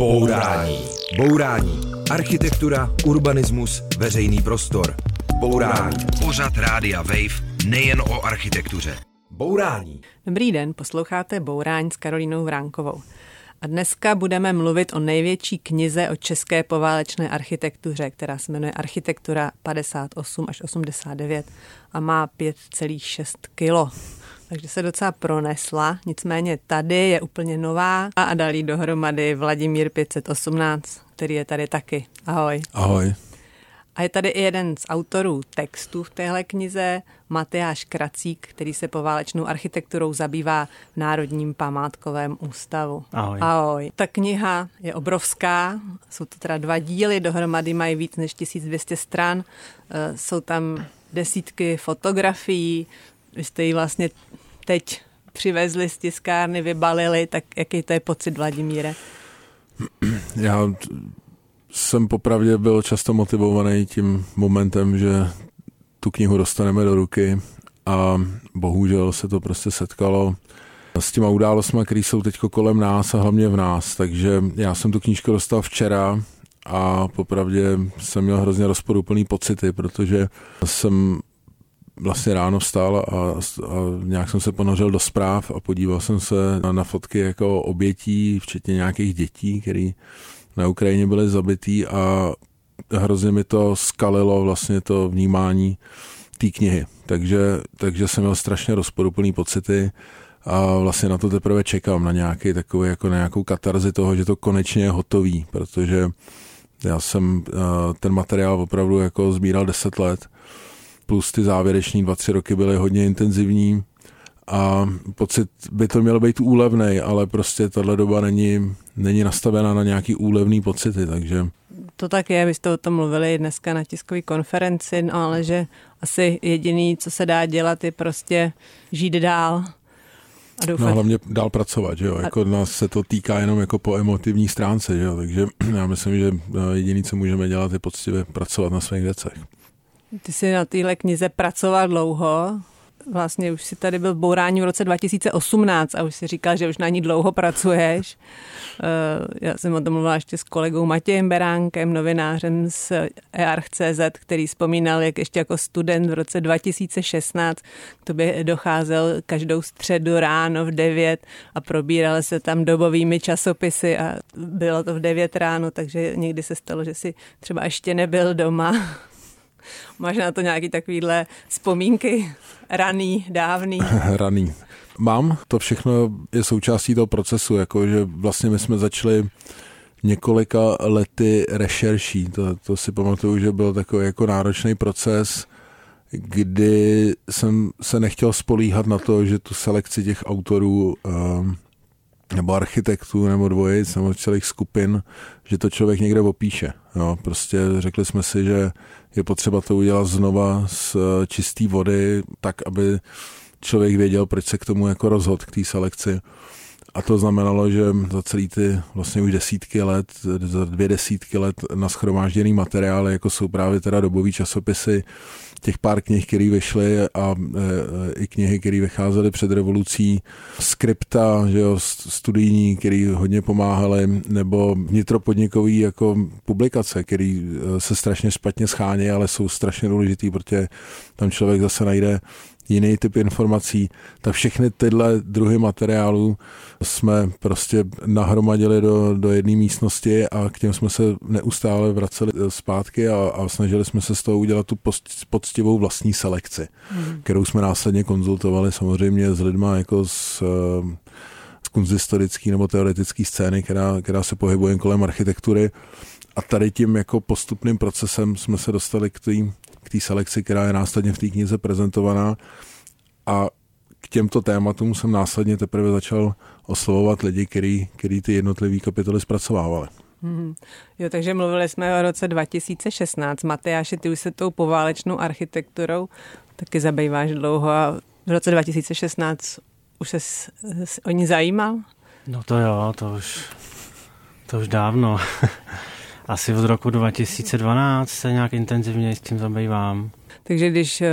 Bourání. Bourání. Architektura, urbanismus, veřejný prostor. Bourání. Pořad Rádia Wave nejen o architektuře. Bourání. Dobrý den, posloucháte Bourání s Karolínou Vránkovou. A dneska budeme mluvit o největší knize o české poválečné architektuře, která se jmenuje Architektura 58 až 89 a má 5,6 kilo takže se docela pronesla. Nicméně tady je úplně nová a dali dohromady Vladimír 518, který je tady taky. Ahoj. Ahoj. A je tady i jeden z autorů textů v téhle knize, Matyáš Kracík, který se poválečnou architekturou zabývá v Národním památkovém ústavu. Ahoj. Ahoj. Ta kniha je obrovská, jsou to teda dva díly, dohromady mají víc než 1200 stran, eh, jsou tam desítky fotografií, vy jste ji vlastně teď přivezli z tiskárny, vybalili, tak jaký to je pocit, Vladimíre? Já jsem popravdě byl často motivovaný tím momentem, že tu knihu dostaneme do ruky a bohužel se to prostě setkalo s těma událostmi, které jsou teď kolem nás a hlavně v nás. Takže já jsem tu knížku dostal včera a popravdě jsem měl hrozně rozporuplný pocity, protože jsem vlastně ráno vstal a, a nějak jsem se ponořil do zpráv a podíval jsem se na, na fotky jako obětí, včetně nějakých dětí, které na Ukrajině byly zabitý a hrozně mi to skalilo vlastně to vnímání té knihy. Takže, takže jsem měl strašně rozporuplný pocity a vlastně na to teprve čekám, na nějaký takový, jako na nějakou katarzi toho, že to konečně je hotový, protože já jsem ten materiál opravdu jako sbíral 10 let plus ty závěreční dva, tři roky byly hodně intenzivní a pocit by to mělo být úlevný, ale prostě tahle doba není, není nastavená na nějaký úlevný pocity, takže... To tak je, vy jste o tom mluvili dneska na tiskové konferenci, no ale že asi jediný, co se dá dělat, je prostě žít dál a doufat. No hlavně dál pracovat, že jo, a... jako nás se to týká jenom jako po emotivní stránce, že jo, takže já myslím, že jediný, co můžeme dělat, je poctivě pracovat na svých věcech. Ty jsi na téhle knize pracoval dlouho, vlastně už si tady byl v bourání v roce 2018 a už si říkal, že už na ní dlouho pracuješ. Eh, já jsem o tom mluvila ještě s kolegou Matějem Beránkem, novinářem z EARCZ, který vzpomínal, jak ještě jako student v roce 2016 k tobě docházel každou středu ráno v 9 a probíral se tam dobovými časopisy a bylo to v 9 ráno, takže někdy se stalo, že si třeba ještě nebyl doma Máš na to nějaký takovýhle vzpomínky? Raný, dávný? Raný. Mám, to všechno je součástí toho procesu, jako že vlastně my jsme začali několika lety rešerší. To, to si pamatuju, že byl takový jako náročný proces, kdy jsem se nechtěl spolíhat na to, že tu selekci těch autorů um, nebo architektů, nebo dvojic, nebo celých skupin, že to člověk někde opíše. Jo, prostě řekli jsme si, že je potřeba to udělat znova z eh, čisté vody, tak, aby člověk věděl, proč se k tomu jako rozhod k té selekci. A to znamenalo, že za celý ty vlastně už desítky let, za dvě desítky let na schromážděný materiály, jako jsou právě teda dobový časopisy, těch pár knih, které vyšly a e, i knihy, které vycházely před revolucí, skripta, že jo, studijní, které hodně pomáhaly, nebo vnitropodnikový jako publikace, které e, se strašně špatně schání, ale jsou strašně důležitý, protože tam člověk zase najde jiný typ informací, tak všechny tyhle druhy materiálů jsme prostě nahromadili do, do jedné místnosti a k těm jsme se neustále vraceli zpátky a, a snažili jsme se z toho udělat tu poctivou vlastní selekci, mm. kterou jsme následně konzultovali samozřejmě s lidma jako s z kunzistorický nebo teoretický scény, která, která se pohybuje kolem architektury. A tady tím jako postupným procesem jsme se dostali k té k té selekci, která je následně v té knize prezentovaná. A k těmto tématům jsem následně teprve začal oslovovat lidi, který, který ty jednotlivé kapitoly zpracovávali. Hmm. Jo, takže mluvili jsme o roce 2016. Matyáši, ty už se tou poválečnou architekturou taky zabýváš dlouho a v roce 2016 už se o ní zajímal? No to jo, to už, to už dávno. Asi od roku 2012 se nějak intenzivně s tím zabývám. Takže když eh,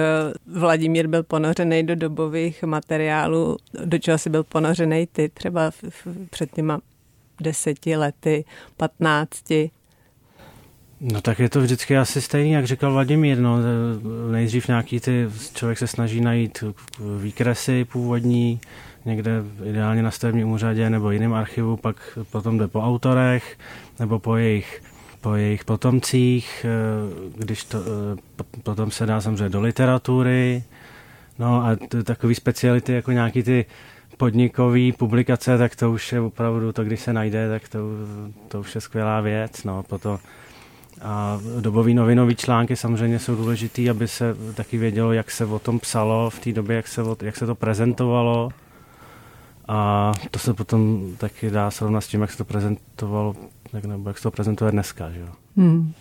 Vladimír byl ponořený do dobových materiálů, do čeho si byl ponořený ty třeba před těma deseti lety, patnácti? No tak je to vždycky asi stejný, jak říkal Vladimír, no, nejdřív nějaký ty, člověk se snaží najít výkresy původní, někde ideálně na stavebním úřadě nebo jiném archivu, pak potom jde po autorech nebo po jejich, po jejich potomcích, eh, když to, eh, potom se dá samozřejmě do literatury, no a takový speciality jako nějaký ty podnikové publikace, tak to už je opravdu, to když se najde, tak to, to už je skvělá věc, no, potom a dobový novinový články samozřejmě jsou důležitý, aby se taky vědělo, jak se o tom psalo v té době, jak se, o, jak se to prezentovalo. A to se potom taky dá srovnat s tím, jak se to prezentovalo, jak, nebo jak se to prezentuje dneska. Že jo? Hmm.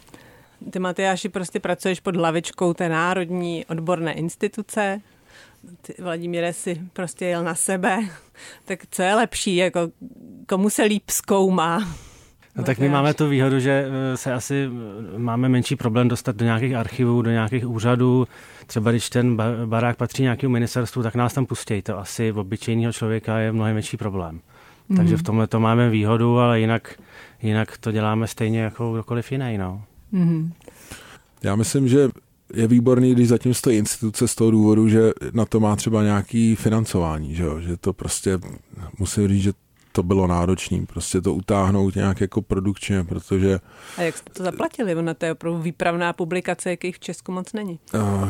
Ty, Matyáši, prostě pracuješ pod hlavičkou té národní odborné instituce. Ty, Vladimíre, si prostě jel na sebe. Tak co je lepší? Jako, komu se líp zkoumá? No tak my máme tu výhodu, že eh, se asi eh, máme menší problém dostat do nějakých archivů, do nějakých úřadů. Třeba když ten barák patří nějakému ministerstvu, tak nás tam pustí. To asi v obyčejného člověka je mnohem větší problém. Mm-hmm. Takže v tomhle to máme výhodu, ale jinak, jinak to děláme stejně jako kdokoliv jiný. No. Mm-hmm. Já myslím, že je výborný, když zatím stojí instituce z toho důvodu, že na to má třeba nějaký financování, že, jo? že to prostě, musím říct, že to bylo náročné, prostě to utáhnout nějak jako produkčně, protože... A jak jste to zaplatili? Ona to je opravdu výpravná publikace, jakých v Česku moc není. Uh,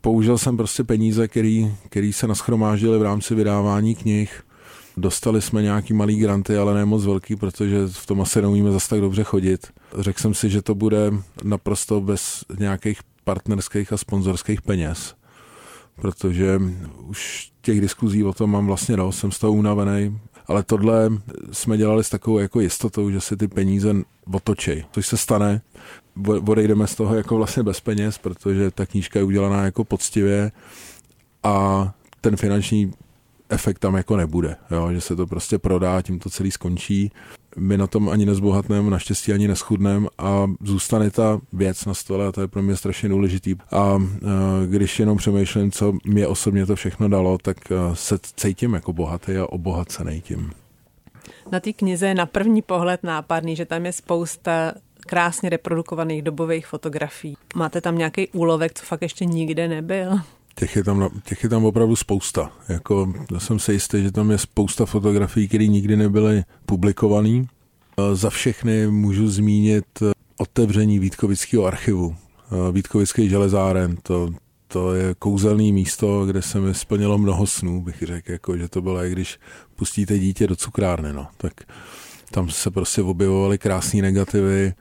použil jsem prostě peníze, který, který se naschromáždily v rámci vydávání knih. Dostali jsme nějaký malý granty, ale ne moc velký, protože v tom asi neumíme zase tak dobře chodit. Řekl jsem si, že to bude naprosto bez nějakých partnerských a sponzorských peněz protože už těch diskuzí o tom mám vlastně dost, jsem z toho unavený, ale tohle jsme dělali s takovou jako jistotou, že si ty peníze otočej, což se stane, odejdeme z toho jako vlastně bez peněz, protože ta knížka je udělaná jako poctivě a ten finanční efekt tam jako nebude, jo? že se to prostě prodá, tím to celý skončí. My na tom ani nezbohatneme, naštěstí ani neschudneme a zůstane ta věc na stole a to je pro mě strašně důležitý. A e, když jenom přemýšlím, co mě osobně to všechno dalo, tak e, se cítím jako bohatý a obohacený tím. Na té knize je na první pohled nápadný, že tam je spousta krásně reprodukovaných dobových fotografií. Máte tam nějaký úlovek, co fakt ještě nikde nebyl? Těch je, tam, těch je tam opravdu spousta. Jako, jsem si jistý, že tam je spousta fotografií, které nikdy nebyly publikované. Za všechny můžu zmínit otevření Vítkovického archivu. Vítkovický železáren, to, to je kouzelné místo, kde se mi splnilo mnoho snů, bych řekl, jako, že to bylo, jak když pustíte dítě do cukrárny, no, tak tam se prostě objevovaly krásné negativy,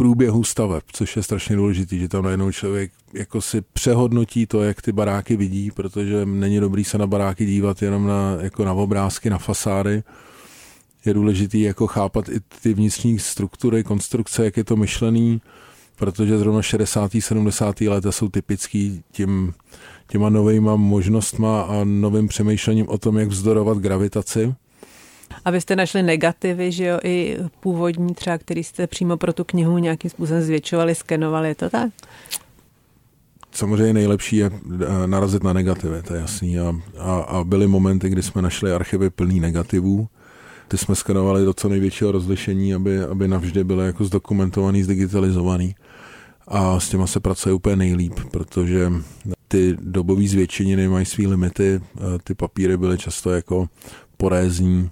průběhu staveb, což je strašně důležitý, že tam najednou člověk jako si přehodnotí to, jak ty baráky vidí, protože není dobrý se na baráky dívat jenom na, jako na obrázky, na fasády. Je důležitý jako chápat i ty vnitřní struktury, konstrukce, jak je to myšlený, protože zrovna 60. 70. leta jsou typický tím, těma novejma možnostma a novým přemýšlením o tom, jak vzdorovat gravitaci abyste našli negativy, že jo, i původní třeba, který jste přímo pro tu knihu nějakým způsobem zvětšovali, skenovali, je to tak? Samozřejmě nejlepší je eh, narazit na negativy, to je jasný. A, a, a byly momenty, kdy jsme našli archivy plný negativů. Ty jsme skenovali do co největšího rozlišení, aby, aby navždy byly jako zdokumentovaný, zdigitalizovaný. A s těma se pracuje úplně nejlíp, protože ty dobové zvětšeniny mají své limity, eh, ty papíry byly často jako porézní,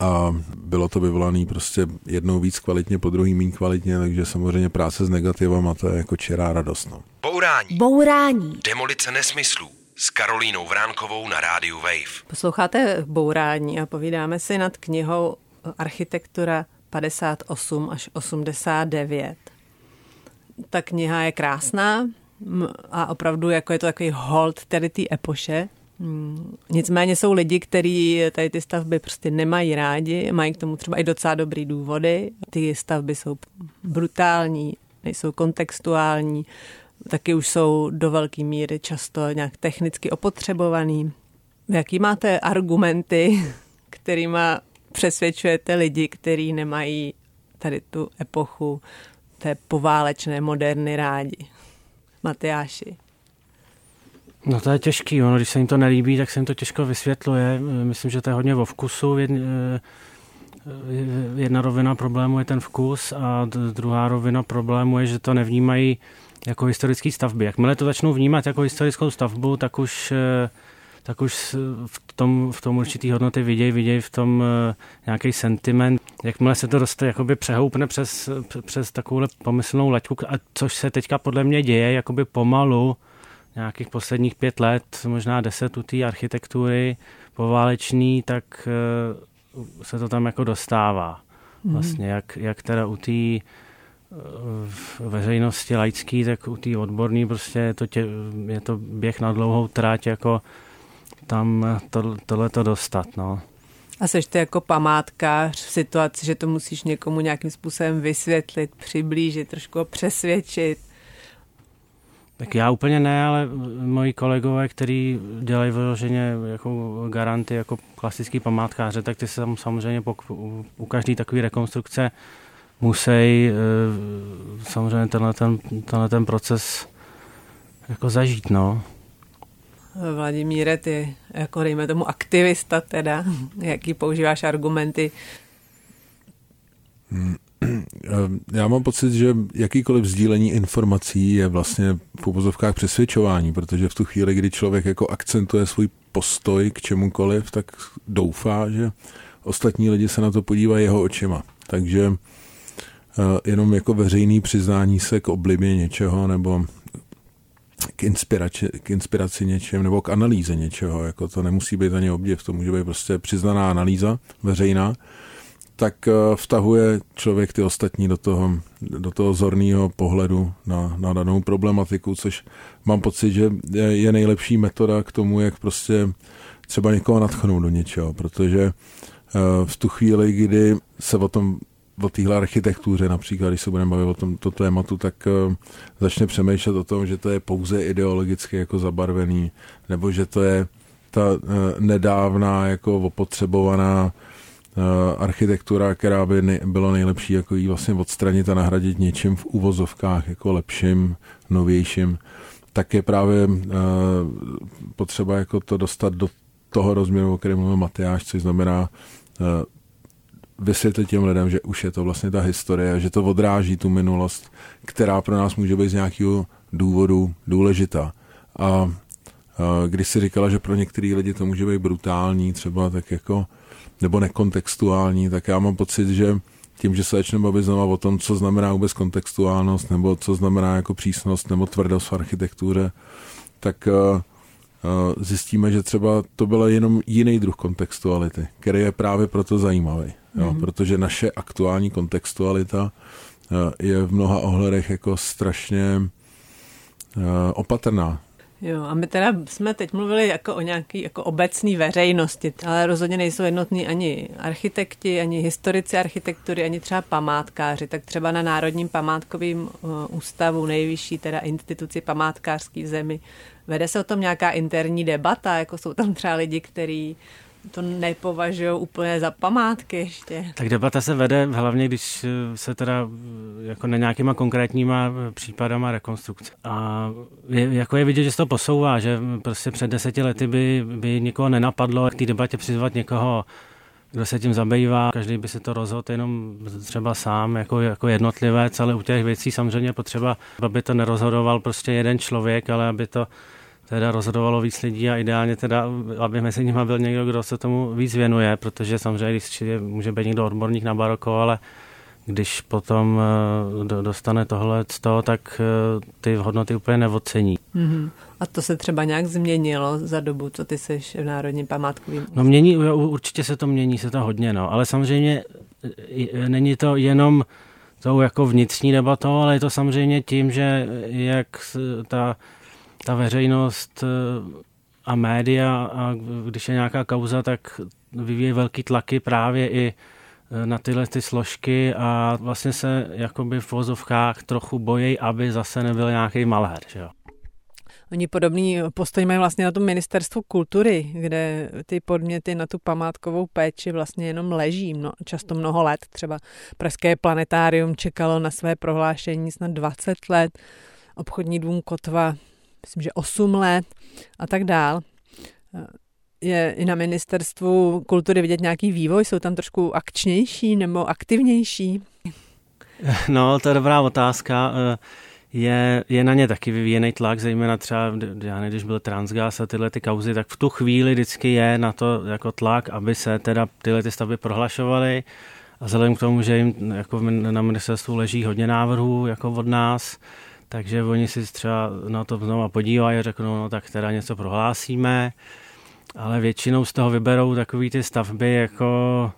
a bylo to vyvolané prostě jednou víc kvalitně, po druhý méně kvalitně, takže samozřejmě práce s negativama to je jako čirá radost. No. Bourání. Bourání. Demolice nesmyslů s Karolínou Vránkovou na rádiu Wave. Posloucháte Bourání a povídáme si nad knihou Architektura 58 až 89. Ta kniha je krásná a opravdu jako je to takový hold tedy té epoše. Nicméně jsou lidi, kteří tady ty stavby prostě nemají rádi, mají k tomu třeba i docela dobrý důvody. Ty stavby jsou brutální, nejsou kontextuální, taky už jsou do velké míry často nějak technicky opotřebovaný. Jaký máte argumenty, kterýma přesvědčujete lidi, kteří nemají tady tu epochu té poválečné moderny rádi? Matyáši. No to je těžký, ono, když se jim to nelíbí, tak se jim to těžko vysvětluje. Myslím, že to je hodně o vkusu. Jedna rovina problému je ten vkus a druhá rovina problému je, že to nevnímají jako historické stavby. Jakmile to začnou vnímat jako historickou stavbu, tak už tak už v tom, v tom určitý hodnoty vidějí, vidějí v tom nějaký sentiment. Jakmile se to doste, jakoby přehoupne přes, přes takovou pomyslnou laťku, a což se teďka podle mě děje, jakoby pomalu, nějakých posledních pět let, možná deset u té architektury poválečný, tak uh, se to tam jako dostává. Mhm. Vlastně, jak, jak teda u té v veřejnosti laický, tak u té odborný prostě je to, tě, je to běh na dlouhou tráť jako tam to, tohle to dostat. No. A seš ty jako památkář v situaci, že to musíš někomu nějakým způsobem vysvětlit, přiblížit, trošku přesvědčit? Tak já úplně ne, ale moji kolegové, kteří dělají vyloženě jako garanty, jako klasický památkáře, tak ty se samozřejmě po, u každé takové rekonstrukce musí eh, samozřejmě tenhle ten, tenhle ten proces jako zažít, no. Vladimíre, ty jako dejme tomu aktivista teda, jaký používáš argumenty? Hmm. Já mám pocit, že jakýkoliv sdílení informací je vlastně v uvozovkách přesvědčování, protože v tu chvíli, kdy člověk jako akcentuje svůj postoj k čemukoliv, tak doufá, že ostatní lidi se na to podívají jeho očima. Takže eh, jenom jako veřejný přiznání se k oblibě něčeho nebo k inspiraci, k inspiraci něčem nebo k analýze něčeho. Jako to nemusí být ani obdiv, to může být prostě přiznaná analýza veřejná tak eh, vtahuje člověk ty ostatní do toho, do toho zorného pohledu na, na danou problematiku, což mám pocit, že je nejlepší metoda k tomu, jak prostě třeba někoho natchnout do něčeho, protože eh, v tu chvíli, kdy se o tom o téhle architektuře například, když se budeme bavit o tomto tématu, tak uh, začne přemýšlet o tom, že to je pouze ideologicky jako zabarvený, nebo že to je ta nedávná jako opotřebovaná architektura, která by bylo nejlepší jako jí vlastně odstranit a nahradit něčím v uvozovkách jako lepším, novějším, tak je právě uh, potřeba jako to dostat do toho rozměru, o kterém mluvil Matyáš, což znamená uh, vysvětlit těm lidem, že už je to vlastně ta historie, že to odráží tu minulost, která pro nás může být z nějakého důvodu důležitá. A když si říkala, že pro některé lidi to může být brutální, třeba tak jako, nebo nekontextuální, tak já mám pocit, že tím, že se začneme bavit znovu o tom, co znamená vůbec kontextuálnost, nebo co znamená jako přísnost nebo tvrdost v architektuře, tak zjistíme, že třeba to byl jenom jiný druh kontextuality, který je právě proto zajímavý jo, mm-hmm. protože naše aktuální kontextualita eh, je v mnoha ohledech jako strašně eh, opatrná. Jo, a my teda jsme teď mluvili jako o nějaký jako obecný veřejnosti, ale rozhodně nejsou jednotní ani architekti, ani historici architektury, ani třeba památkáři. Tak třeba na Národním památkovém eh, ústavu, nejvyšší teda instituci památkářský v zemi, vede se o tom nějaká interní debata, jako jsou tam třeba lidi, kteří to nepovažují úplně za památky ještě. Tak debata se vede hlavně, když se teda jako na nějakýma konkrétníma případama rekonstrukce. A je, jako je vidět, že se to posouvá, že prostě před deseti lety by, by nikoho nenapadlo k té debatě přizvat někoho, kdo se tím zabývá. Každý by si to rozhodl jenom třeba sám jako, jako jednotlivec, ale u těch věcí samozřejmě potřeba, aby to nerozhodoval prostě jeden člověk, ale aby to teda rozhodovalo víc lidí a ideálně teda, aby mezi nimi byl někdo, kdo se tomu víc věnuje, protože samozřejmě, když může být někdo odborník na baroko, ale když potom eh, dostane tohle z toho, tak eh, ty hodnoty úplně neocení. Mm-hmm. A to se třeba nějak změnilo za dobu, co ty jsi v Národním památkovém No mění, určitě se to mění, se to hodně, no. Ale samozřejmě eh, není to jenom tou jako vnitřní debatou, ale je to samozřejmě tím, že jak ta ta veřejnost eh, a média, a když je nějaká kauza, tak vyvíjí velký tlaky právě i eh, na tyhle ty složky a vlastně se jakoby v vozovkách trochu bojí, aby zase nebyl nějaký malhér. Že jo? Oni podobný postoj mají vlastně na tom ministerstvu kultury, kde ty podměty na tu památkovou péči vlastně jenom leží mno, často mnoho let. Třeba Pražské planetárium čekalo na své prohlášení snad 20 let. Obchodní dům Kotva myslím, že 8 let a tak dál. Je i na ministerstvu kultury vidět nějaký vývoj? Jsou tam trošku akčnější nebo aktivnější? No, to je dobrá otázka. Eh, je, je na ně taky vyvíjený tlak, zejména třeba, já ne, když byl Transgas a tyhle ty kauzy, tak v tu chvíli vždycky je na to jako tlak, aby se teda tyhle ty stavby prohlašovaly. A vzhledem k tomu, že jim jako na ministerstvu leží hodně návrhů jako od nás, takže oni si třeba na to znovu podívají a řeknou, no tak teda něco prohlásíme, ale většinou z toho vyberou takový ty stavby jako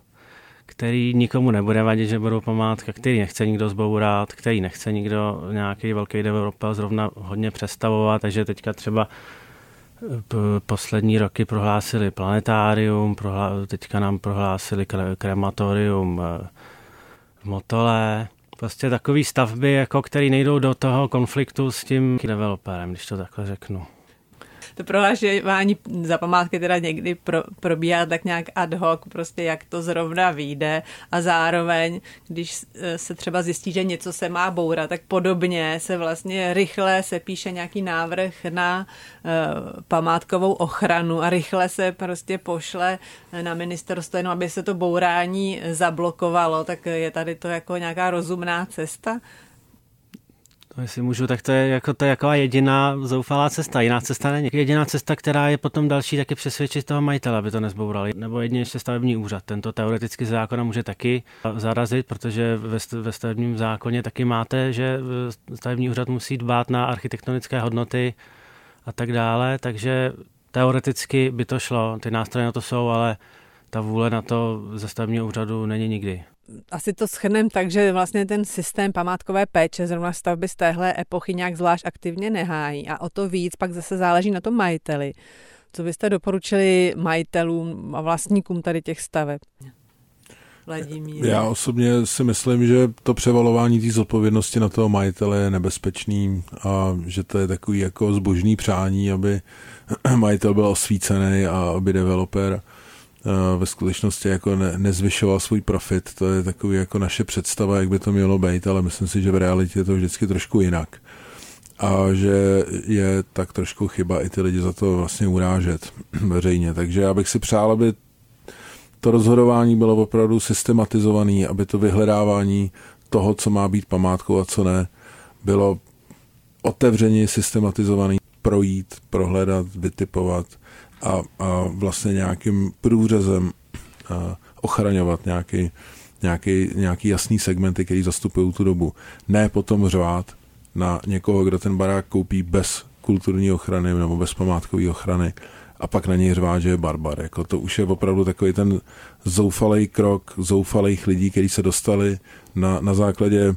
který nikomu nebude vadit, že budou památka, který nechce nikdo zbourat, který nechce nikdo nějaký velký developer zrovna hodně přestavovat, takže teďka třeba eh, poslední roky prohlásili planetárium, teďka nám prohlásili krematorium eh, v Motole, prostě takové stavby, jako který nejdou do toho konfliktu s tím developerem, když to takhle řeknu to prohlašování za památky teda někdy pro, probíhá tak nějak ad hoc, prostě jak to zrovna vyjde a zároveň, když eh, se třeba zjistí, že něco se má bourat, tak podobně se vlastně rychle se píše nějaký návrh na uh, památkovou ochranu a rychle se prostě pošle na ministerstvo, jenom aby se to bourání zablokovalo, tak je tady to jako nějaká rozumná cesta. To jestli můžu, tak to je jako to je jako jediná zoufalá cesta. Jiná cesta není. Jediná cesta, která je potom další, tak je přesvědčit toho majitele, aby to nezbourali. Nebo jedině ještě stavební úřad. Tento teoreticky zákona může taky zarazit, protože ve, ve stavebním zákoně taky máte, že stavební úřad musí dbát na architektonické hodnoty a tak dále. Takže teoreticky by to šlo. Ty nástroje na to jsou, ale ta vůle na to ze stavebního úřadu není nikdy asi to schrneme tak, že vlastně ten systém památkové péče zrovna stavby z téhle epochy nějak zvlášť aktivně nehájí a o to víc pak zase záleží na tom majiteli. Co byste doporučili majitelům a vlastníkům tady těch staveb? Vladimír. Já osobně si myslím, že to převalování té zodpovědnosti na toho majitele je nebezpečný a že to je takový jako zbožný přání, aby majitel byl osvícený a aby developer ve skutečnosti jako ne, nezvyšoval svůj profit. To je takový jako naše představa, jak by to mělo být, ale myslím si, že v realitě je to vždycky trošku jinak. A že je tak trošku chyba i ty lidi za to vlastně urážet veřejně. Takže já bych si přál, aby to rozhodování bylo opravdu systematizované, aby to vyhledávání toho, co má být památkou a co ne, bylo otevřeně systematizovaný, projít, prohledat, vytipovat – a, a vlastně nějakým průřezem ochraňovat nějaký, nějaký, nějaký jasný segmenty, který zastupují tu dobu. Ne potom řvát na někoho, kdo ten barák koupí bez kulturní ochrany nebo bez památkové ochrany a pak na něj řvát, že je barbar. Jako to už je opravdu takový ten zoufalý krok zoufalých lidí, kteří se dostali na, na základě uh,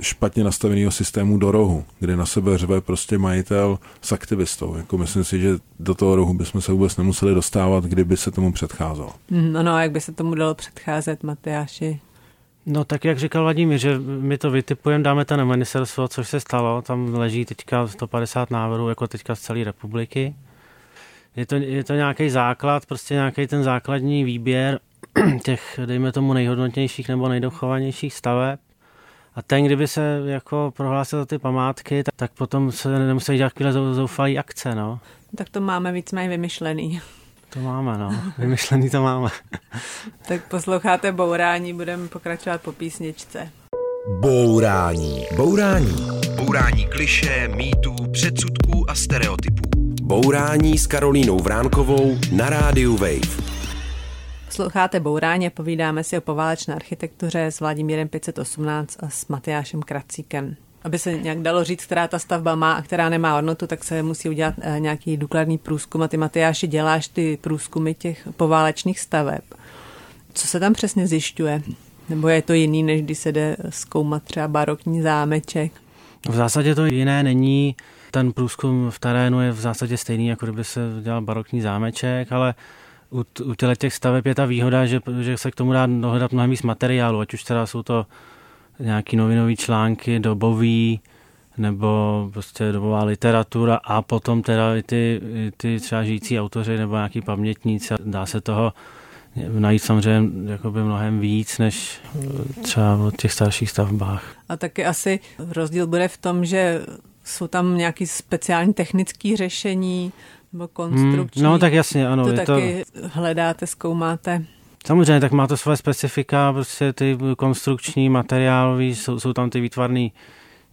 špatně nastaveného systému do rohu, kde na sebe řve prostě majitel s aktivistou. Jako myslím si, že do toho rohu bychom se vůbec nemuseli dostávat, kdyby se tomu předcházelo. Ano, a jak by se tomu dalo předcházet, Matyáši? No tak jak říkal Vladimír, že my to vytipujeme, dáme to na ministerstvo, což se stalo, tam leží teďka 150 návrhů, jako teďka z celé republiky je to, je to nějaký základ, prostě nějaký ten základní výběr těch, dejme tomu, nejhodnotnějších nebo nejdochovanějších staveb. A ten, kdyby se jako prohlásil za ty památky, tak, tak potom se nemusí dělat chvíle zoufalý akce, no. Tak to máme víceméně vymyšlený. To máme, no. Vymyšlený to máme. tak posloucháte Bourání, budeme pokračovat po písničce. Bourání. Bourání. Bourání kliše, mýtů, předsudků a stereotypů. Bourání s Karolínou Vránkovou na rádiu Wave. Sloucháte Bouráně, povídáme si o poválečné architektuře s Vladimírem 518 a s Matyášem Kracíkem. Aby se nějak dalo říct, která ta stavba má a která nemá hodnotu, tak se musí udělat eh, nějaký důkladný průzkum. A ty, Matyáši, děláš ty průzkumy těch poválečných staveb. Co se tam přesně zjišťuje? Nebo je to jiný, než když se jde zkoumat třeba barokní zámeček? V zásadě to jiné není ten průzkum v terénu je v zásadě stejný, jako kdyby se dělal barokní zámeček, ale u, u těch staveb je ta výhoda, že, že se k tomu dá dohledat mnohem víc materiálu, ať už teda jsou to nějaký novinové články, dobový, nebo prostě dobová literatura a potom teda i ty, i ty třeba žijící autoři nebo nějaký pamětníci. Dá se toho najít samozřejmě jakoby mnohem víc, než třeba v těch starších stavbách. A taky asi rozdíl bude v tom, že jsou tam nějaký speciální technické řešení nebo konstrukční? Hmm, no tak jasně, ano. To je taky to... hledáte, zkoumáte? Samozřejmě, tak má to své specifika, prostě ty konstrukční, materiálové, jsou, jsou tam ty výtvarné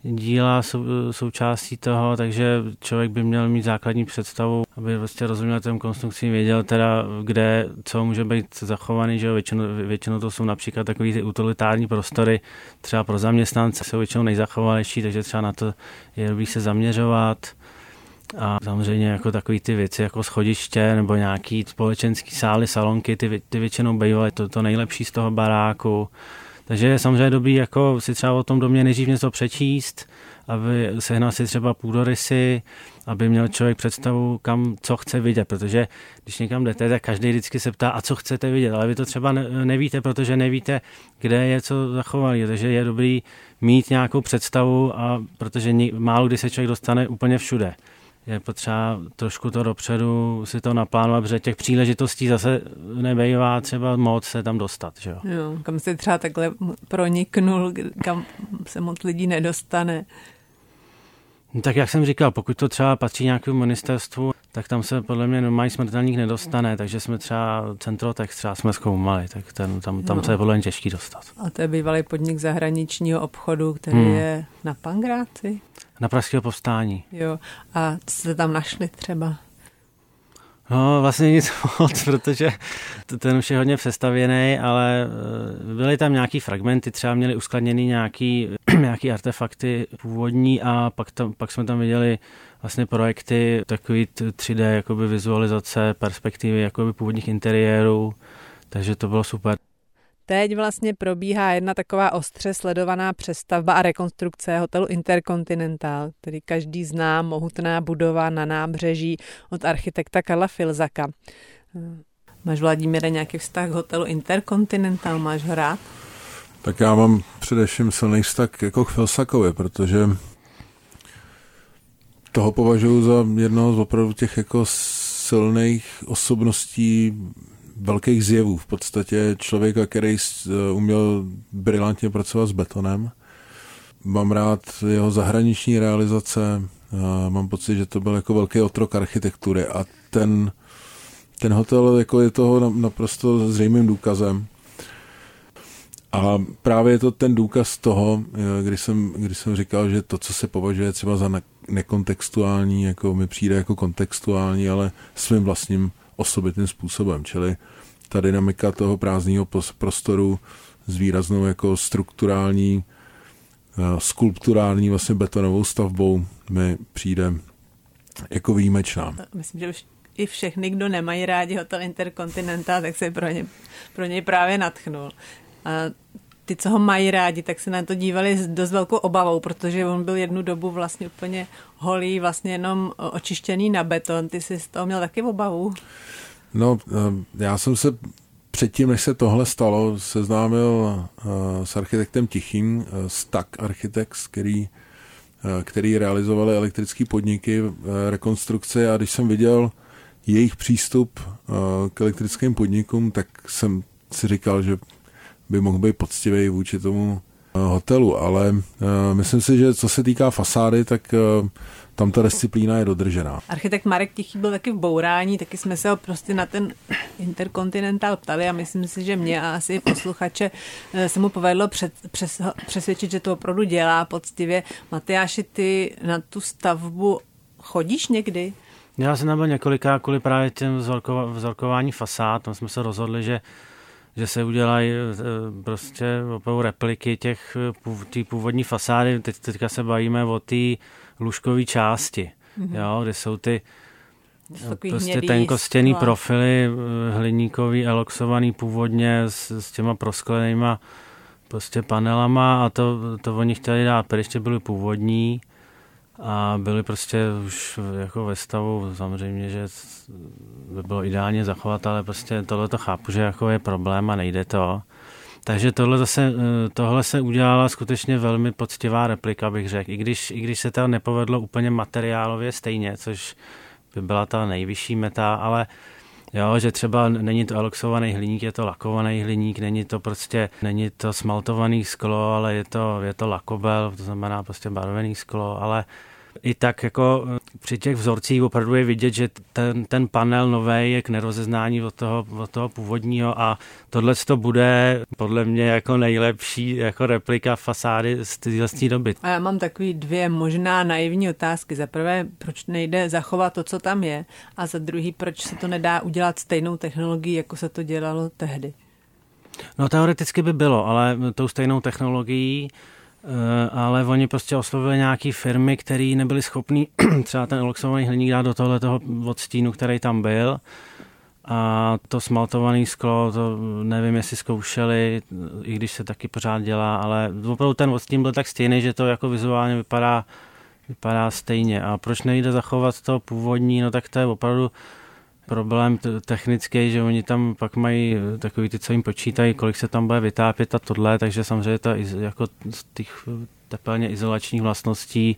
díla sou, součástí toho, takže člověk by měl mít základní představu, aby prostě rozuměl těm konstrukcím, věděl teda, kde, co může být zachovaný, že většinou, většinou to jsou například takový ty utilitární prostory, třeba pro zaměstnance jsou většinou nejzachovalejší, takže třeba na to je dobrý se zaměřovat. A samozřejmě jako takový ty věci jako schodiště nebo nějaký společenský sály, salonky, ty, ty většinou bývaly to, to nejlepší z toho baráku. Takže je samozřejmě dobrý jako si třeba o tom domě nejdřív něco přečíst, aby sehnal si třeba půdorysy, aby měl člověk představu, kam, co chce vidět, protože když někam jdete, tak každý vždycky se ptá, a co chcete vidět, ale vy to třeba nevíte, protože nevíte, kde je co zachovali, takže je dobrý mít nějakou představu, a protože málo kdy se člověk dostane úplně všude je potřeba trošku to dopředu si to naplánovat, protože těch příležitostí zase nebejvá třeba moc se tam dostat. Že jo? Jo, kam se třeba takhle proniknul, kam se moc lidí nedostane. Tak jak jsem říkal, pokud to třeba patří nějakému ministerstvu, tak tam se podle mě normální smrtelník nedostane, takže jsme třeba Centrotex třeba jsme zkoumali, tak ten, tam, tam no. se je podle mě těžký dostat. A to je bývalý podnik zahraničního obchodu, který hmm. je na Pangráci? Na Pražského povstání. Jo, a co jste tam našli třeba? No, vlastně nic moc, protože ten už je hodně přestavěný, ale eh, byly tam nějaký fragmenty, třeba měli uskladněný nějaký, nějaký artefakty původní a pak, tam, pak jsme tam viděli vlastně projekty, takový 3D jakoby vizualizace, perspektivy jakoby původních interiérů, takže to bylo super. Teď vlastně probíhá jedna taková ostře sledovaná přestavba a rekonstrukce hotelu Intercontinental, který každý zná, mohutná budova na nábřeží od architekta Karla Filzaka. Máš, Vladimíre, nějaký vztah k hotelu Intercontinental? Máš ho rád? Tak já mám především silný vztah jako k Filsakovi, protože toho považuji za jednoho z opravdu těch jako silných osobností velkých zjevů. V podstatě člověka, který eh, uměl brilantně pracovat s betonem. Mám rád jeho zahraniční realizace. Mám pocit, že to byl jako velký otrok architektury a ten, ten hotel jako je toho naprosto zřejmým důkazem. A právě je to ten důkaz toho, eh, když jsem, když jsem říkal, že to, co se považuje třeba za nekontextuální, jako mi přijde jako kontextuální, ale svým vlastním osobitým způsobem, čili ta dynamika toho prázdného prostoru s výraznou jako strukturální, eh, skulpturální vlastně betonovou stavbou mi přijde jako výjimečná. Myslím, že už i všechny, kdo nemají rádi hotel Intercontinental, tak se pro, ně, pro něj právě natchnul. A ty, co ho mají rádi, tak se na to dívali s dost velkou obavou, protože on byl jednu dobu vlastně úplně holý, vlastně jenom očištěný na beton. Ty jsi z toho měl taky obavu? No, eh, já jsem se předtím, než se tohle stalo, seznámil eh, s architektem Tichým, eh, Stak Architects, který, který realizovali elektrické podniky, rekonstrukce a když jsem viděl jejich přístup k elektrickým podnikům, tak jsem si říkal, že by mohl být poctivý vůči tomu hotelu, ale myslím si, že co se týká fasády, tak tam ta disciplína je dodržená. Architekt Marek Tichý byl taky v bourání, taky jsme se ho prostě na ten Intercontinental ptali a myslím si, že mě a asi posluchače eh, se mu povedlo před, přes, přesvědčit, že to opravdu dělá poctivě. Matyáši, ty na tu stavbu chodíš někdy? Já jsem tam byl několikrát kvůli právě těm vzorkování fasád, tam jsme se rozhodli, že že se udělají eh, prostě opravdu repliky těch tý původní fasády. Teď, teďka se bavíme o té lůžkové části, mm-hmm. jo, kde jsou ty prostě tenkostěný profily eh, hliníkový, eloxovaný původně s, s těma prosklenýma prostě panelama a to, to oni chtěli dát, ještě byly původní a byly prostě už jako ve stavu, samozřejmě, že by bylo ideálně zachovat, ale prostě tohle to chápu, že jako je problém a nejde to. Takže tohle, zase, eh, tohle se udělala skutečně velmi poctivá replika, bych řekl. I když, I když se to nepovedlo úplně materiálově stejně, což by byla ta nejvyšší meta, ale Jo, že třeba není to eloxovaný hliník, je to lakovaný hliník, není to prostě, není to smaltovaný sklo, ale je to, je to lakobel, to znamená prostě barvený sklo, ale I tak jako eh, při těch vzorcích opravdu je vidět, že ten, ten panel nový je k nerozeznání od toho, od toho původního a tohle to bude podle mě jako nejlepší jako replika fasády z téhle doby. A já mám takový dvě možná naivní otázky. Za prvé, proč nejde zachovat to, co tam je? A za druhý, proč se to nedá udělat stejnou technologií, jako se to dělalo tehdy? No teoreticky by bylo, ale tou stejnou technologií ale oni prostě oslovili nějaký firmy, které nebyly schopný třeba ten eloxovaný hliník dát do tohoto odstínu, který tam byl. A to smaltované sklo, to nevím, jestli zkoušeli, i když se taky pořád dělá, ale opravdu ten odstín byl tak stejný, že to jako vizuálně vypadá, vypadá stejně. A proč nejde zachovat to původní, no tak to je opravdu problém technický, že oni tam pak mají takový ty, co jim počítají, kolik se tam bude vytápět a tohle, takže samozřejmě ta jako z těch tepelně izolačních vlastností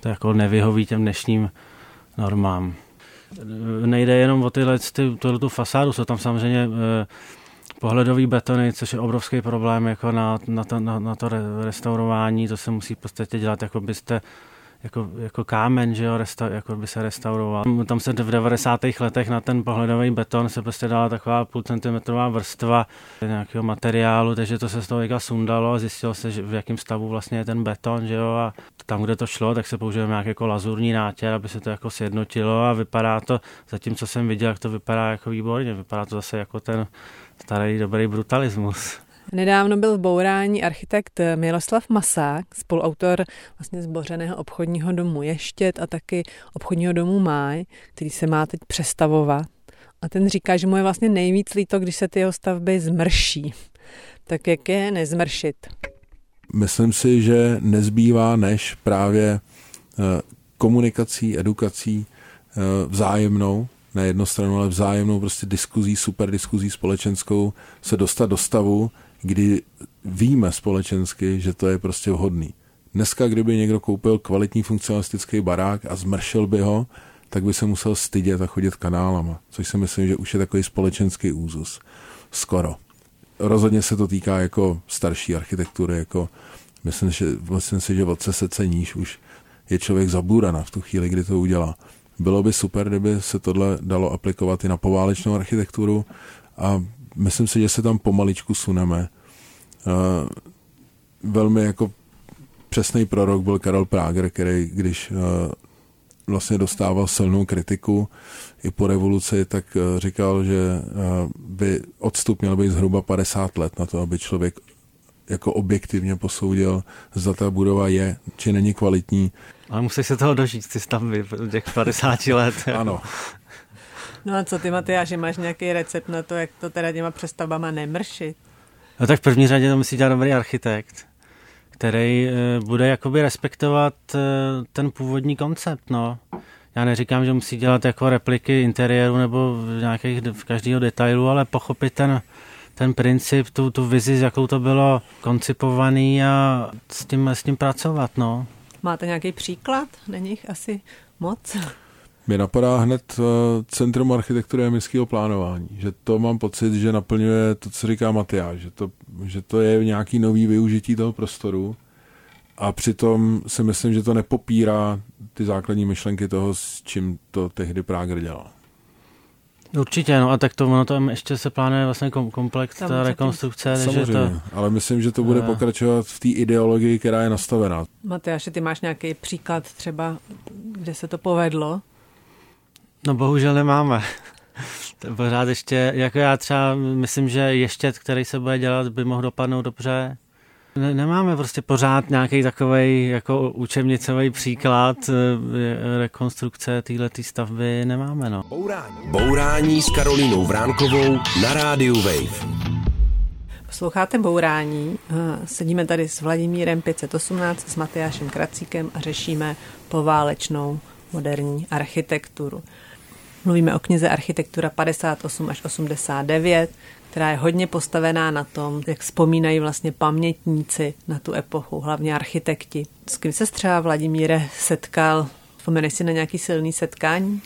to jako nevyhoví těm dnešním normám. Nejde jenom o tyhle, ty, tuhle tu fasádu, jsou tam samozřejmě eh, pohledový betony, což je obrovský problém jako na, na, to, na, na to restaurování, to se musí v podstatě dělat, jako byste jako, jako kámen, že jo, resta, jako by se restauroval. Tam se v 90. letech na ten pohledový beton se prostě dala taková půl centimetrová vrstva nějakého materiálu, takže to se z toho sundalo a zjistilo se, že v jakém stavu vlastně je ten beton, že jo, a tam, kde to šlo, tak se používá nějaký jako lazurní nátěr, aby se to jako sjednotilo a vypadá to, zatím co jsem viděl, jak to vypadá jako výborně, vypadá to zase jako ten starý dobrý brutalismus. Nedávno byl v bourání architekt Miroslav Masák, spoluautor vlastně zbořeného obchodního domu Ještět a taky obchodního domu Máj, který se má teď přestavovat. A ten říká, že mu je vlastně nejvíc líto, když se ty jeho stavby zmrší. Tak jak je nezmršit? Myslím si, že nezbývá než právě eh, komunikací, edukací eh, vzájemnou, na jednu stranu, ale vzájemnou prostě diskuzí, super diskuzí společenskou se dostat do stavu, kdy víme společensky, že to je prostě vhodný. Dneska, kdyby někdo koupil kvalitní funkcionalistický barák a zmršil by ho, tak by se musel stydět a chodit kanálama, což si myslím, že už je takový společenský úzus. Skoro. Rozhodně se to týká jako starší architektury, jako myslím, že, myslím si, že od se ceníš, už je člověk zaburana v tu chvíli, kdy to udělá. Bylo by super, kdyby se tohle dalo aplikovat i na poválečnou architekturu a myslím si, že se tam pomaličku suneme. Uh, velmi jako přesný prorok byl Karel Prager, který když uh, vlastně dostával silnou kritiku i po revoluci, tak uh, říkal, že by odstup měl být zhruba 50 let na to, aby člověk jako objektivně posoudil, zda ta budova je, či není kvalitní. Ale musí se toho dožít, ty stavby těch 50 let. ano. No a co ty, Matyáši, máš nějaký recept na to, jak to teda těma přestavbama nemršit? No tak v první řadě to musí dělat dobrý architekt, který e, bude jakoby respektovat e, ten původní koncept, no. Já neříkám, že musí dělat jako repliky interiéru nebo v nějakých v každého detailu, ale pochopit ten, ten princip, tu, tu vizi, s jakou to bylo koncipovaný a s tím, s tím pracovat, no. Máte nějaký příklad? Není jich asi moc? Mě napadá hned eh, Centrum architektury a městského plánování, že to mám pocit, že naplňuje to, co říká Matyáš, že to, že to je nějaký nový využití toho prostoru a přitom si myslím, že to nepopírá ty základní myšlenky toho, s čím to tehdy Prager dělal. Určitě, no a tak to ono tam ještě se plánuje vlastně komplex, ta rekonstrukce. Samozřejmě, to... ale myslím, že to bude uh... pokračovat v té ideologii, která je nastavená. Matyáši, ty máš nějaký příklad třeba, kde se to povedlo? No bohužel nemáme. To pořád ještě, jako já třeba myslím, že ještět, který se bude dělat, by mohl dopadnout dobře. Ne, nemáme prostě pořád nějaký takový jako učebnicový příklad eh, rekonstrukce této stavby, nemáme no. Bourání. Bourání s Karolínou Vránkovou na rádiu Wave. Posloucháte Bourání. Eh, sedíme tady s Vladimírem 518, s Matyášem Kracíkem a řešíme poválečnou moderní architekturu. Mluvíme o knize Architektura 58 až 89, která je hodně postavená na tom, jak vzpomínají vlastně pamětníci na tu epochu, hlavně architekti. S kým se třeba Vladimíre setkal? Vzpomeneš si na nějaký silný setkání?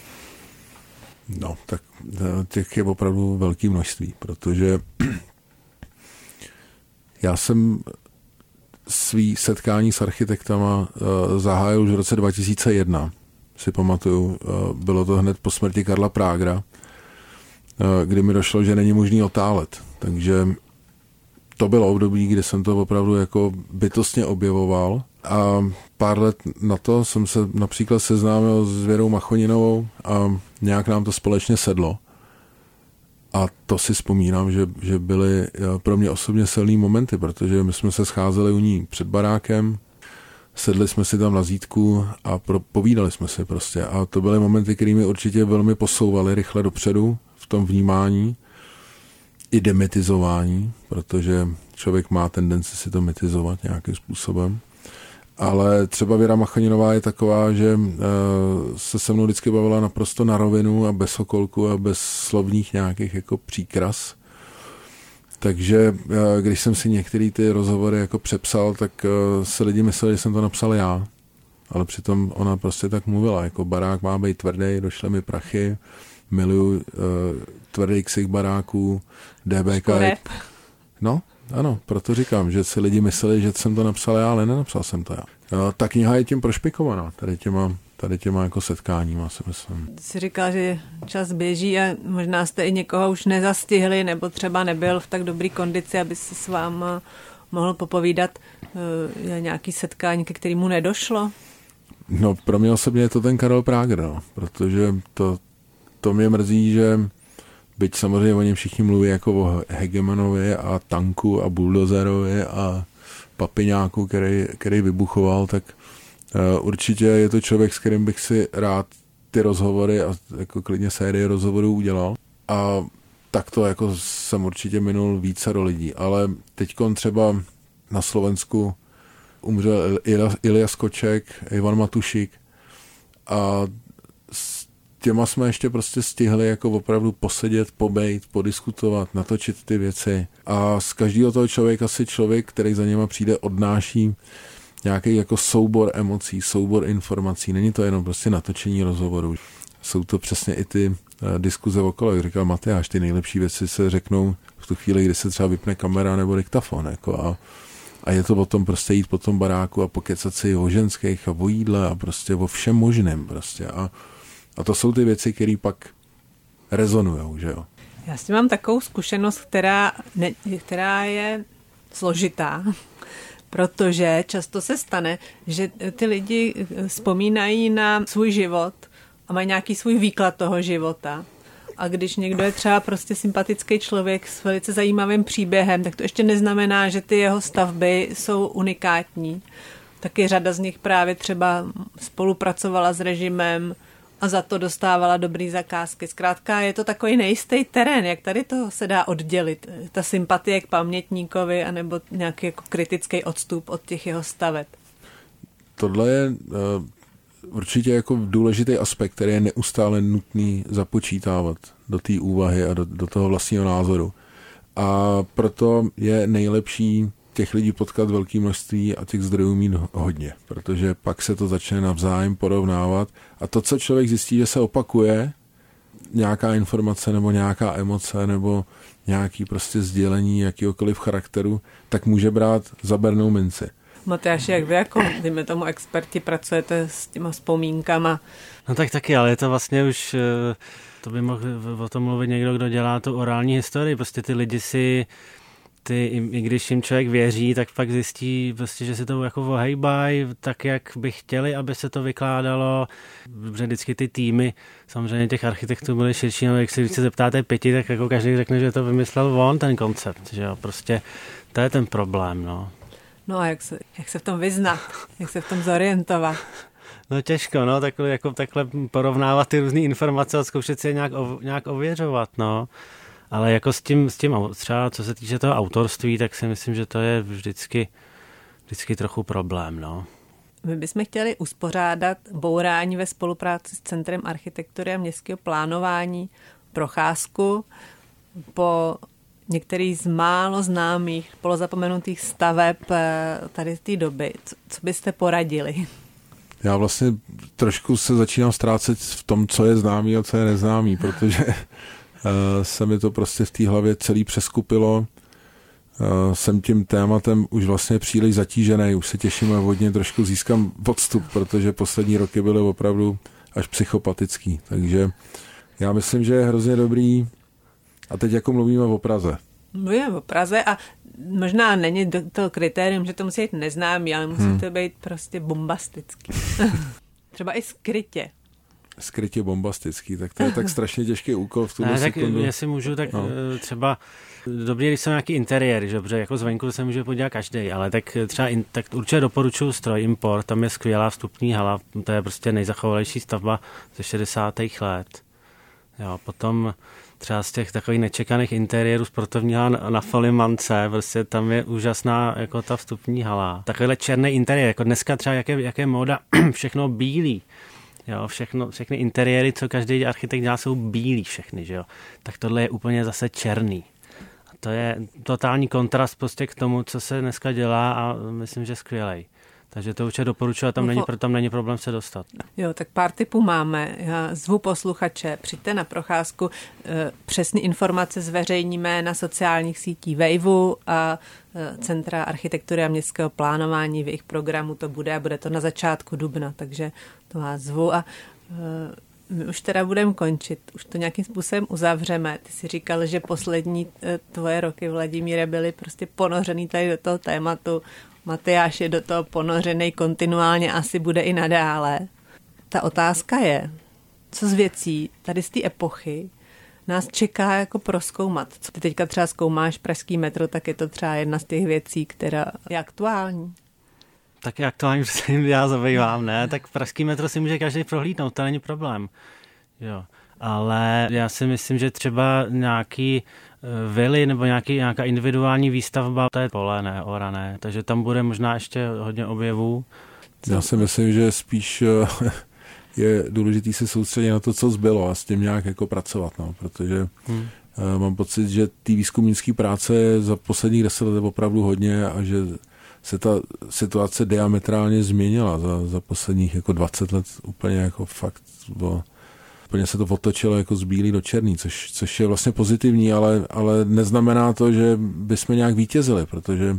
No, tak eh, těch je opravdu velké množství, protože já jsem svý setkání s architektama zahájil už v roce 2001. Si pamatuju, bylo to hned po smrti Karla Prágra, kdy mi došlo, že není možný otálet. Takže to bylo období, kdy jsem to opravdu jako bytostně objevoval a pár let na to jsem se například seznámil s Věrou Machoninovou a nějak nám to společně sedlo. A to si vzpomínám, že, že byly eh, pro mě osobně silný momenty, protože my jsme se scházeli u ní před barákem, sedli jsme si tam na zítku a pro, povídali jsme si prostě. A to byly momenty, které mi určitě velmi posouvaly rychle dopředu v tom vnímání i demitizování, protože člověk má tendenci si to mitizovat nějakým způsobem. Ale třeba Věra Machaninová je taková, že uh, se se mnou vždycky bavila naprosto na rovinu a bez okolku a bez slovních nějakých jako příkras. Takže uh, když jsem si některé ty rozhovory jako přepsal, tak uh, se lidi mysleli, že jsem to napsal já. Ale přitom ona prostě tak mluvila, jako barák má být tvrdý, došly mi prachy, miluju uh, tvrdý ksich baráků, DBK. No, ano, proto říkám, že si lidi mysleli, že jsem to napsal já, ale nenapsal jsem to já. Ta kniha je tím prošpikovaná, tady těma, tady těma jako setkáníma, si myslím. Jsi říkal, že čas běží a možná jste i někoho už nezastihli, nebo třeba nebyl v tak dobré kondici, aby si s váma mohl popovídat. Eh, je nějaký setkání, ke kterému nedošlo? No, pro mě osobně je to ten Karel Prager, no, protože to, to mě mrzí, že byť samozřejmě o něm všichni mluví jako o hegemonovi a tanku a buldozerovi a papiňáku, který, který vybuchoval, tak určitě je to člověk, s kterým bych si rád ty rozhovory a jako klidně série rozhovorů udělal. A tak to jako jsem určitě minul více do lidí, ale teď třeba na Slovensku umřel Ilja Skoček, Ivan Matušik a těma jsme ještě prostě stihli jako opravdu posedět, pobejt, podiskutovat, natočit ty věci. A z každého toho člověka si člověk, který za něma přijde, odnáší nějaký jako soubor emocí, soubor informací. Není to jenom prostě natočení rozhovoru. Jsou to přesně i ty uh, diskuze okolo. Jak říkal Matyáš, ty nejlepší věci se řeknou v tu chvíli, kdy se třeba vypne kamera nebo diktafon. Jako a, a je to o tom prostě jít po tom baráku a pokecat si o ženských a o jídle a prostě o všem možném prostě. A a to jsou ty věci, které pak rezonujou, že jo. Já s tím mám takovou zkušenost, která, ne, která je složitá, protože často se stane, že ty lidi vzpomínají na svůj život a mají nějaký svůj výklad toho života. A když někdo je třeba prostě sympatický člověk s velice zajímavým příběhem, tak to ještě neznamená, že ty jeho stavby jsou unikátní. Taky řada z nich právě třeba spolupracovala s režimem, a za to dostávala dobrý zakázky. Zkrátka je to takový nejistý terén, jak tady to se dá oddělit. Ta sympatie k pamětníkovi anebo nějaký jako kritický odstup od těch jeho staveb. Tohle je uh, určitě jako důležitý aspekt, který je neustále nutný započítávat do té úvahy a do, do toho vlastního názoru. A proto je nejlepší těch lidí potkat velké množství a těch zdrojů mít hodně, protože pak se to začne navzájem porovnávat a to, co člověk zjistí, že se opakuje, nějaká informace nebo nějaká emoce nebo nějaký prostě sdělení jakýkoliv charakteru, tak může brát za bernou minci. Matyáš, jak vy jako, dejme tomu, experti pracujete s těma vzpomínkama? No tak taky, ale je to vlastně už, eh, to by mohl o tom mluvit někdo, kdo dělá tu orální historii. Prostě ty lidi si ty, i, i když jim člověk věří, tak pak zjistí, prostě, že se to jako ohejbají tak, jak by chtěli, aby se to vykládalo. Dobře, vždycky ty týmy, samozřejmě těch architektů byly širší, ale jak se více zeptáte pěti, tak jako každý řekne, že to vymyslel on, ten koncept, že jo, prostě to je ten problém, no. No a jak se, jak se v tom vyznat, jak se v tom zorientovat? No těžko, no, takhle, jako, takhle porovnávat ty různé informace a zkoušet si je nějak, ov, nějak ověřovat, no. Ale jako s tím, s tím třeba co se týče toho autorství, tak si myslím, že to je vždycky, vždycky trochu problém. No. My bychom chtěli uspořádat bourání ve spolupráci s Centrem architektury a městského plánování procházku po některých z málo známých, polozapomenutých staveb eh, tady z té doby. Co, co byste poradili? Já vlastně trošku se začínám ztrácet v tom, co je známý a co je neznámý, protože se mi to prostě v té hlavě celý přeskupilo. jsem tím tématem už vlastně příliš zatížený, už se těším a hodně trošku získám odstup, protože poslední roky byly opravdu až psychopatický, takže já myslím, že je hrozně dobrý a teď jako mluvíme o Praze. Mluvíme o Praze a možná není to kritérium, že to musí být neznámý, ale musí hmm. to být prostě bombastický. Třeba i skrytě skrytě bombastický, tak to je tak strašně těžký úkol v tuhle ne, tak sekundu. jestli můžu, tak no. Eh, třeba dobrý, když jsou nějaký interiéry, že dobře, jako zvenku se může podívat každý, ale tak třeba in, tak určitě doporučuji stroj Import, tam je skvělá vstupní hala, to je prostě nejzachovalejší stavba ze 60. let. Jo, potom třeba z těch takových nečekaných interiérů sportovního na, na Folimance, prostě tam je úžasná jako ta vstupní hala. Takovýhle černý interiér, jako dneska třeba jaké, jaké móda, všechno bílý. Jo, všechno, všechny interiéry, co každý architekt dělá, jsou bílí všechny, že jo. Tak tohle je úplně zase černý. A to je totální kontrast prostě k tomu, co se dneska dělá a myslím, že skvělej. Takže to určitě doporučuji, tam, není, tam není problém se dostat. Jo, tak pár typů máme. Já zvu posluchače, přijďte na procházku. Eh, přesné informace zveřejníme na sociálních sítích Vejvu a eh, Centra architektury a městského plánování v jejich programu to bude a bude to na začátku dubna, takže to vás zvu a eh, my už teda budeme končit, už to nějakým způsobem uzavřeme. Ty si říkal, že poslední tvoje roky, Vladimíre, byly prostě ponořený tady do toho tématu Matyáš je do toho ponořený kontinuálně, asi bude i nadále. Ta otázka je, co z věcí tady z té epochy nás čeká jako proskoumat. Co ty teďka třeba zkoumáš pražský metro, tak je to třeba jedna z těch věcí, která je aktuální. Tak je aktuální, že se jim já zabývám, ne? Tak pražský metro si může každý prohlídnout, to není problém. Jo. Ale já si myslím, že třeba nějaký vily nebo nějaký, nějaká individuální výstavba, to je pole, ne, orané, takže tam bude možná ještě hodně objevů. Já si myslím, že spíš eh, je důležité se soustředit na to, co zbylo a s tím nějak jako pracovat, no, protože hmm. Eh, mám pocit, že ty výzkumnické práce za posledních deset let je opravdu hodně a že se ta situace diametrálně změnila za, za posledních jako 20 let úplně jako fakt bylo úplně se to otočilo jako z bílý do černý, což, což je vlastně pozitivní, ale, ale neznamená to, že bychom nějak vítězili, protože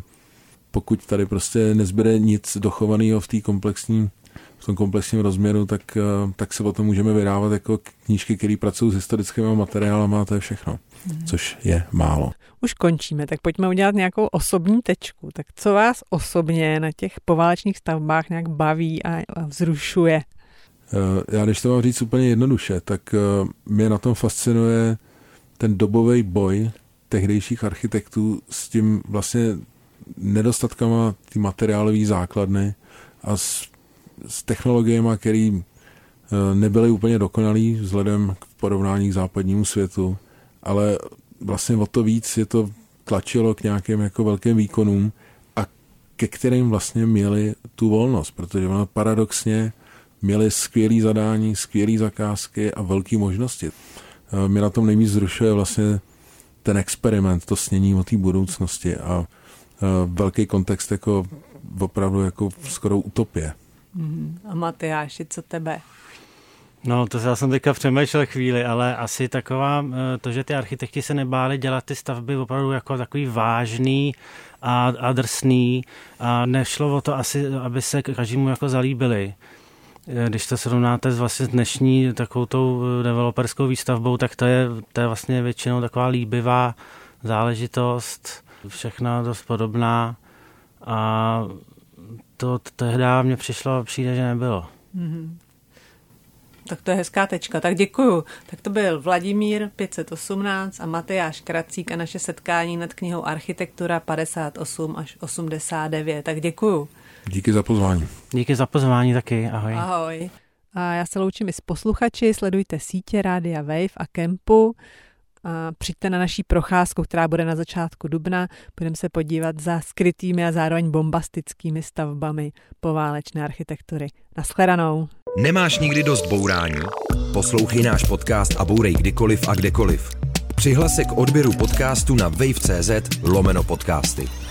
pokud tady prostě nezbyde nic dochovaného v té komplexní v tom komplexním rozměru, tak, eh, tak se o tom můžeme vydávat jako knížky, které pracují s historickými materiály a to je všechno, hmm. což je málo. Už končíme, tak pojďme udělat nějakou osobní tečku. Tak co vás osobně na těch poválečných stavbách nějak baví a vzrušuje? Eh, já když to mám říct úplně jednoduše, tak eh, mě na tom fascinuje ten dobový boj tehdejších architektů s tím vlastně nedostatkama ty materiálové základny a s, s technologiemi, které eh, nebyly úplně dokonalý vzhledem k porovnání k západnímu světu, ale vlastně o to víc je to tlačilo k nějakým jako velkým výkonům a ke kterým vlastně měli tu volnost, protože ona paradoxně měli skvělé zadání, skvělé zakázky a velké možnosti. Eh, mě na tom nejvíc zrušuje vlastně ten experiment, to snění o té budoucnosti a eh, velký kontext jako opravdu jako skoro utopie. Mm. A Matyáši, co tebe? No, to já jsem teďka přemýšlel chvíli, ale asi taková, eh, to, že ty architekti se nebáli dělat ty stavby opravdu jako takový vážný a, a drsný a nešlo o to asi, aby se každému jako zalíbili. Eh, když to srovnáte s vlastně dnešní takovou tou eh, developerskou výstavbou, tak to je, to je vlastně většinou taková líbivá záležitost, všechna dost podobná a to tehdy mně přišlo, přijde, že nebylo. Mm-hmm. Tak to je hezká tečka. Tak děkuju. Tak to byl Vladimír 518 a Matyáš Kracík a naše setkání nad knihou Architektura 58 až 89. Tak děkuju. Díky za pozvání. Díky za pozvání taky, ahoj. Ahoj. A já se loučím i s posluchači, sledujte sítě Rádia Wave a Kempu. A přijďte na naší procházku, která bude na začátku dubna. Budeme se podívat za skrytými a zároveň bombastickými stavbami poválečné architektury. Naschledanou. Nemáš nikdy dost bourání? Poslouchej náš podcast a bourej kdykoliv a kdekoliv. Přihlas se k odběru podcastu na wave.cz lomeno podcasty.